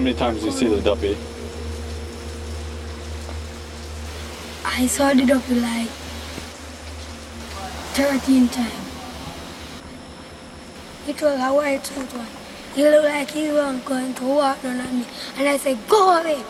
How many times did you see the duppy? I saw the duppy like 13 times. It was a white suit one. He looked like he was going to walk down on me. And I said, go away.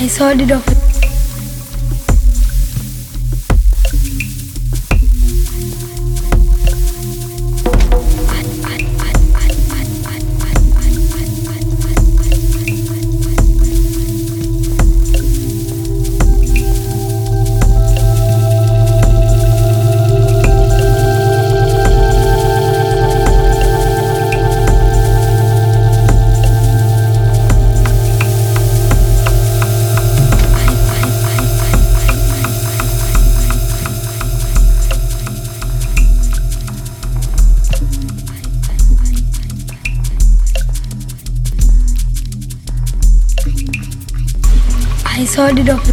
I saw it off. di dokter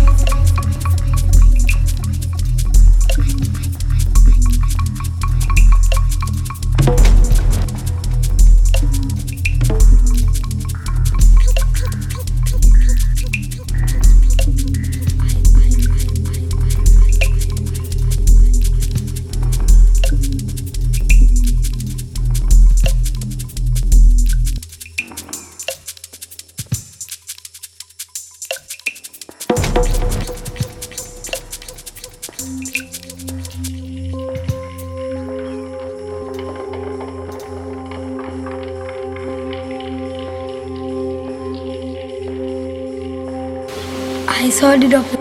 doctor. I saw the doctor.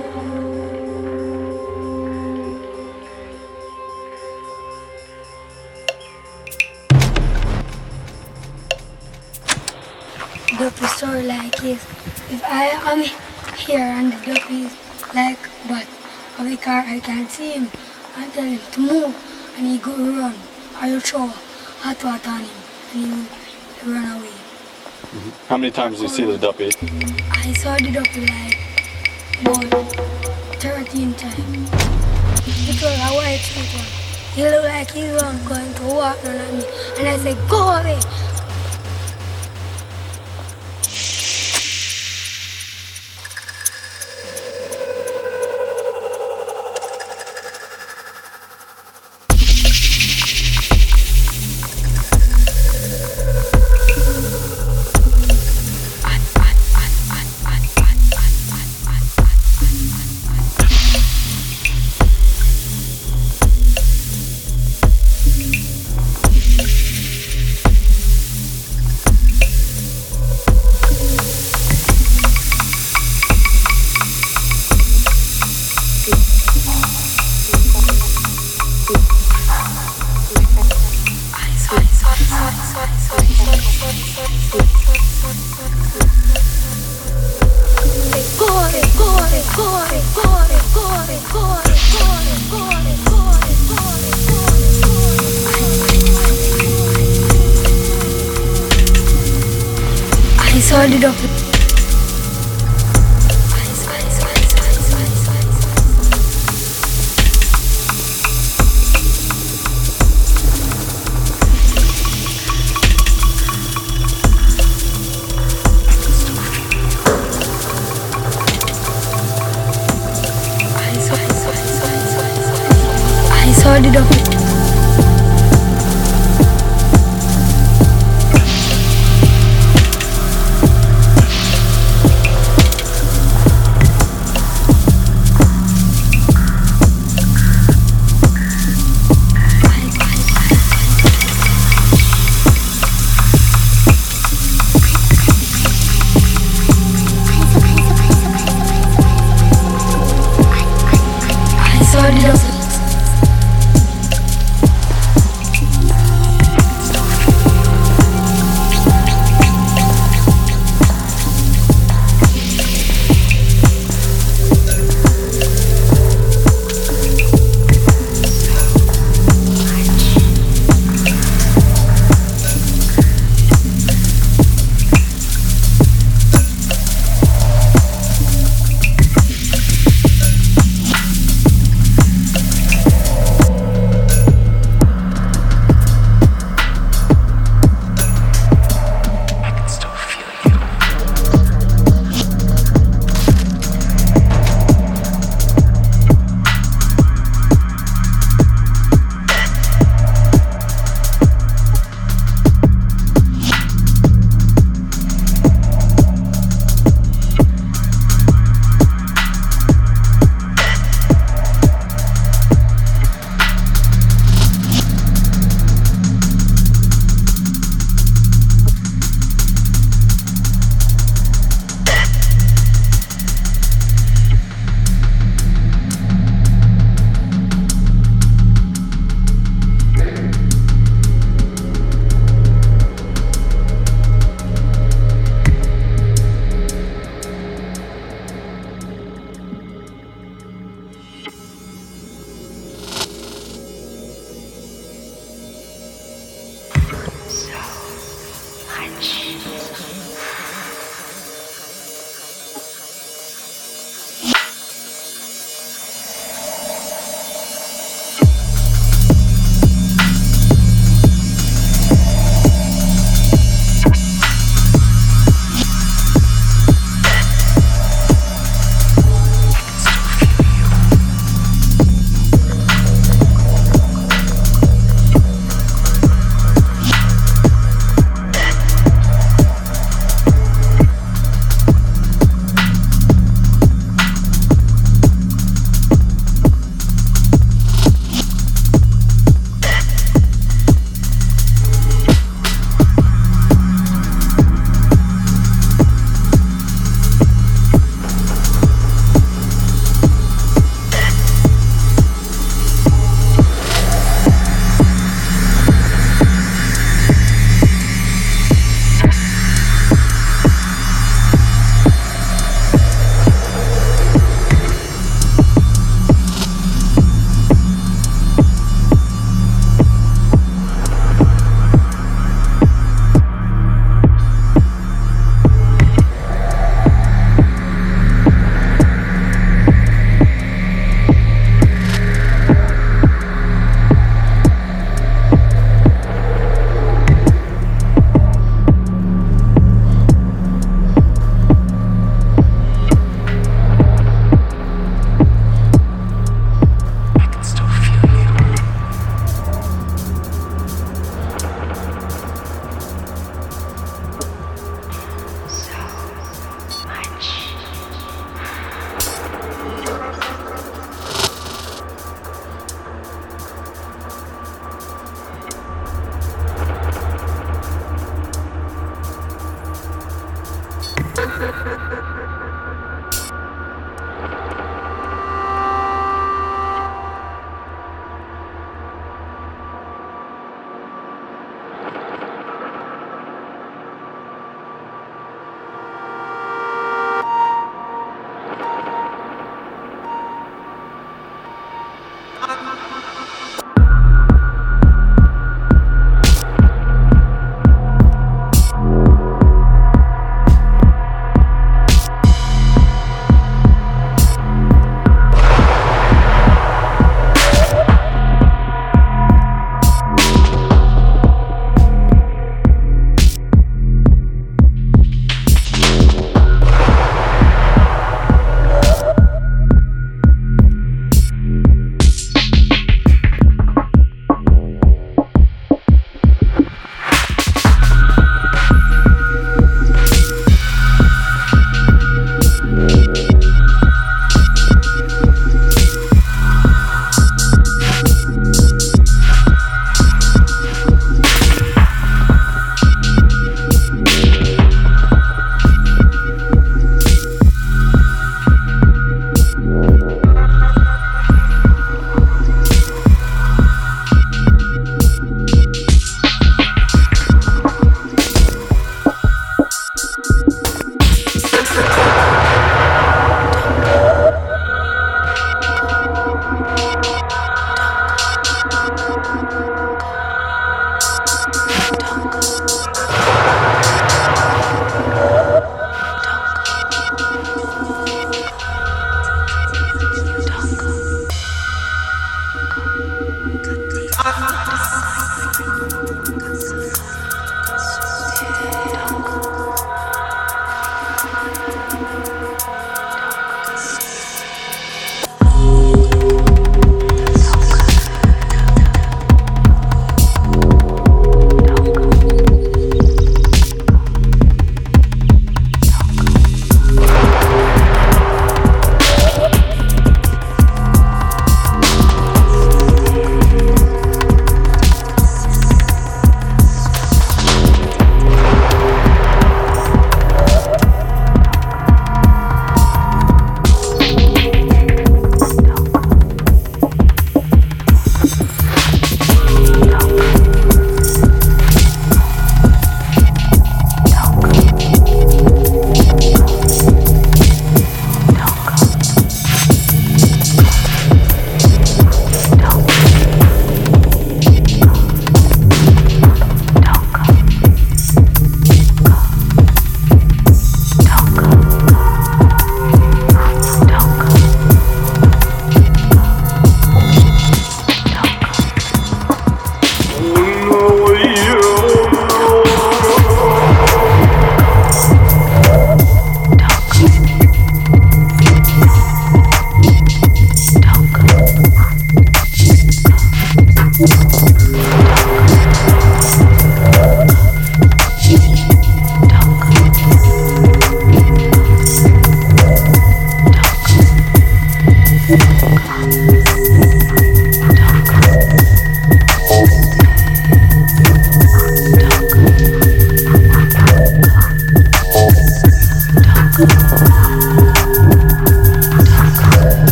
Doctor story like this. If I am here and the doctor is like but of the car I can see him and tell him to move and he go run. I will throw hot water on him and he will run away. How many times did you see the duppy? I saw the doctor like and I said, go away.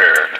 prepared.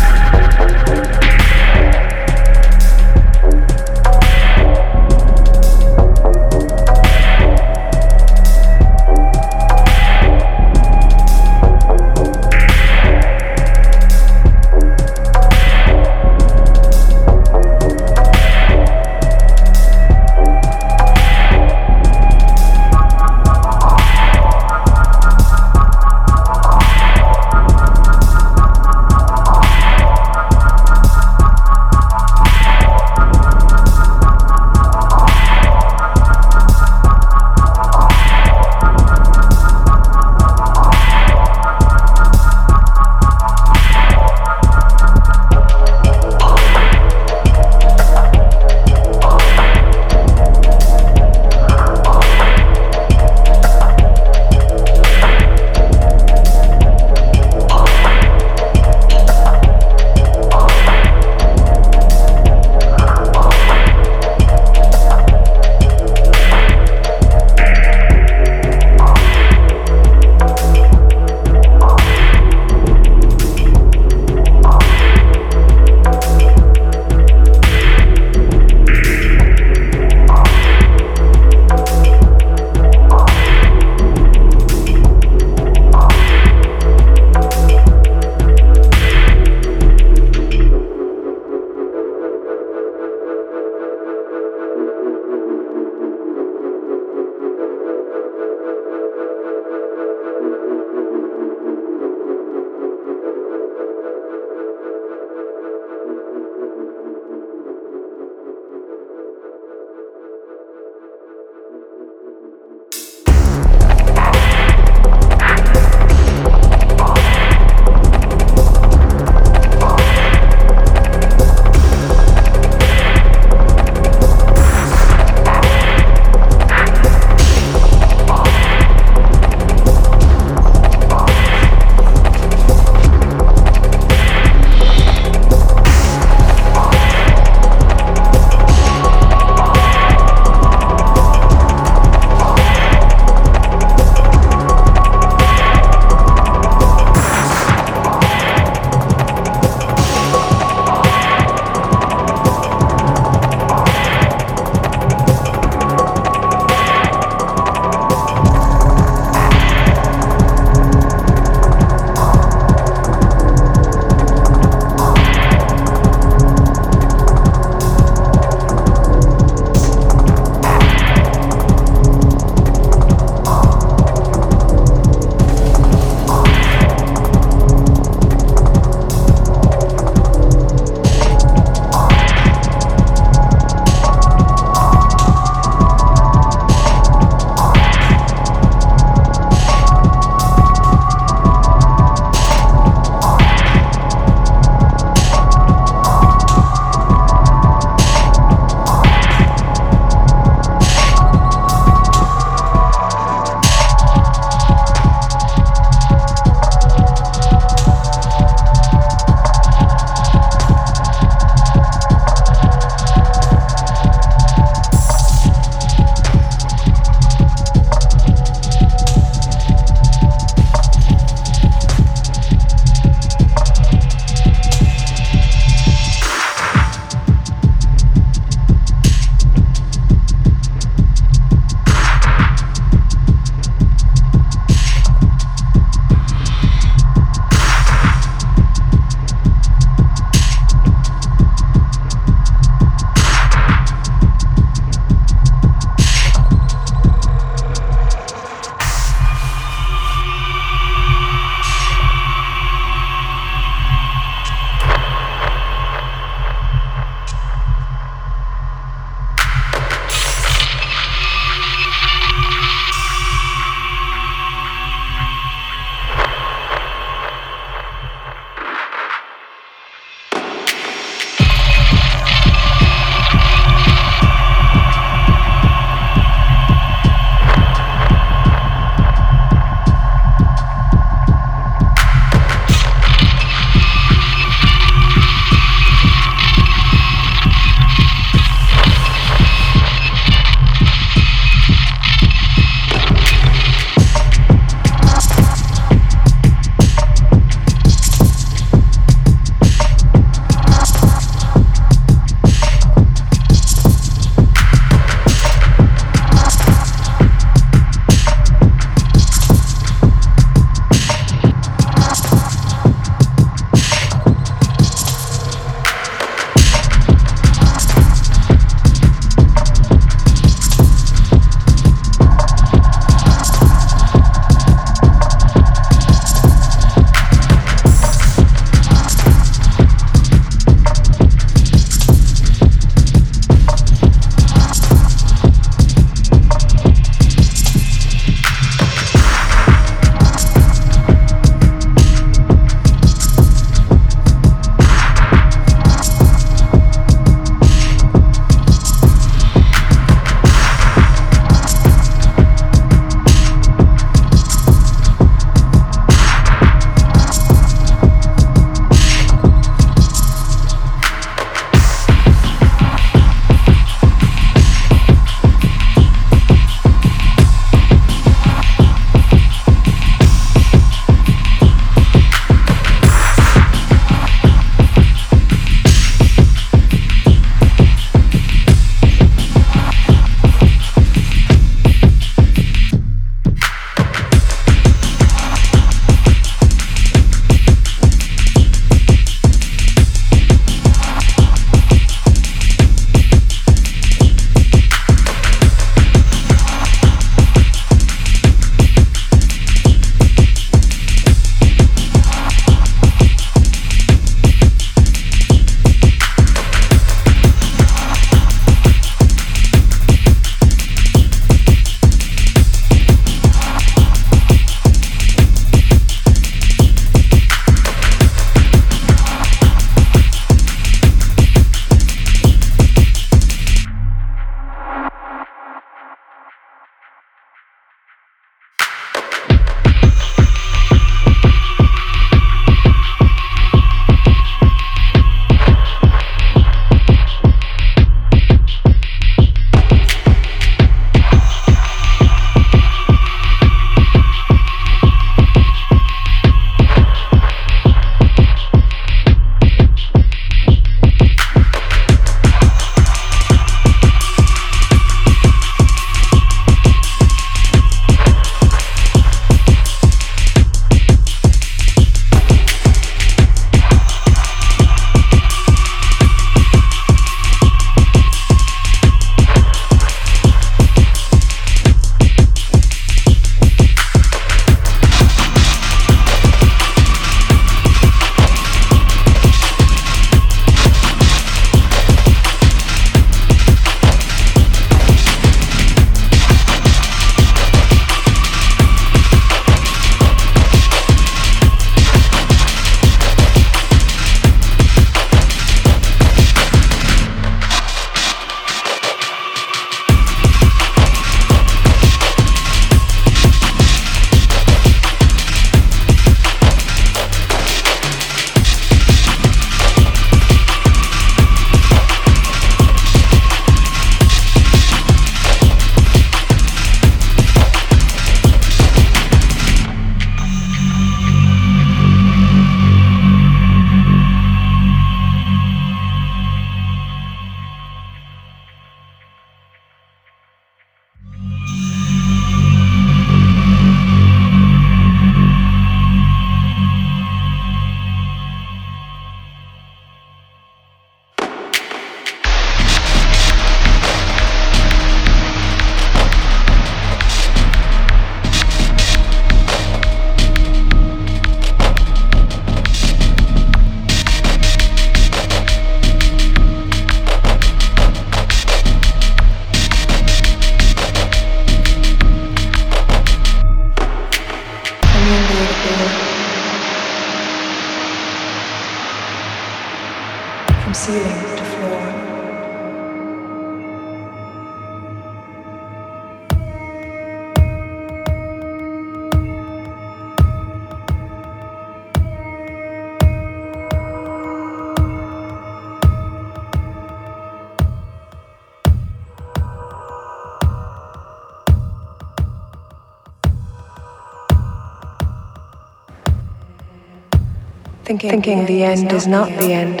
Thinking, thinking the end is not the end.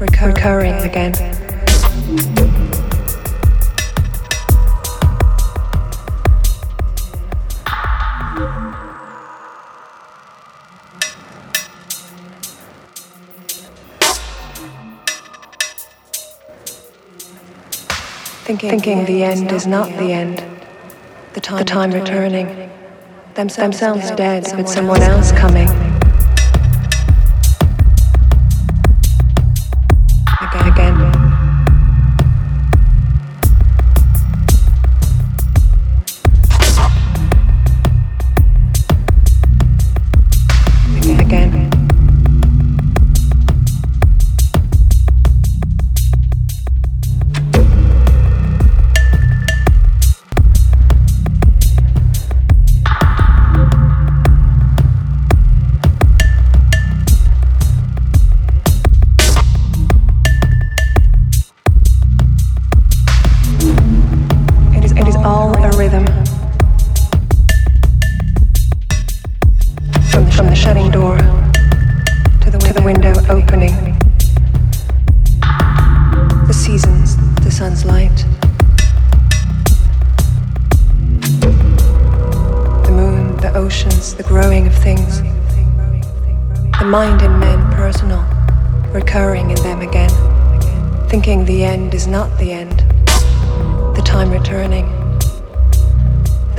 Recurring again. Thinking, the end is not the end, the time, the time returning, themselves dead, but someone else coming.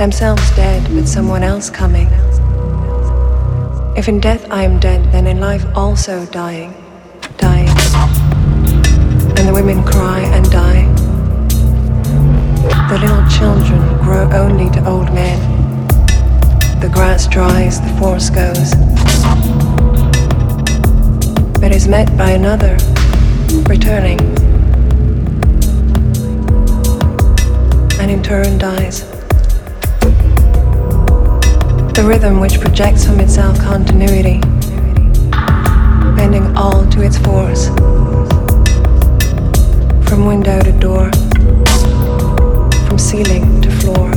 Themselves dead, but someone else coming. If in death I am dead, then in life also dying, dying. And the women cry and die. The little children grow only to old men. The grass dries, the force goes. But is met by another, returning. And in turn dies. The rhythm which projects from itself continuity, bending all to its force. From window to door, from ceiling to floor.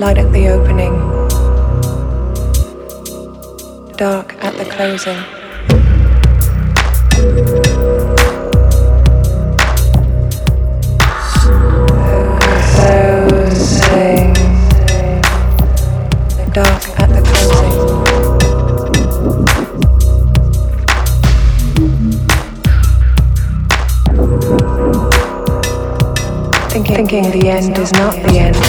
Light at the opening, dark at the closing. Thinking thinking, the end is not the end.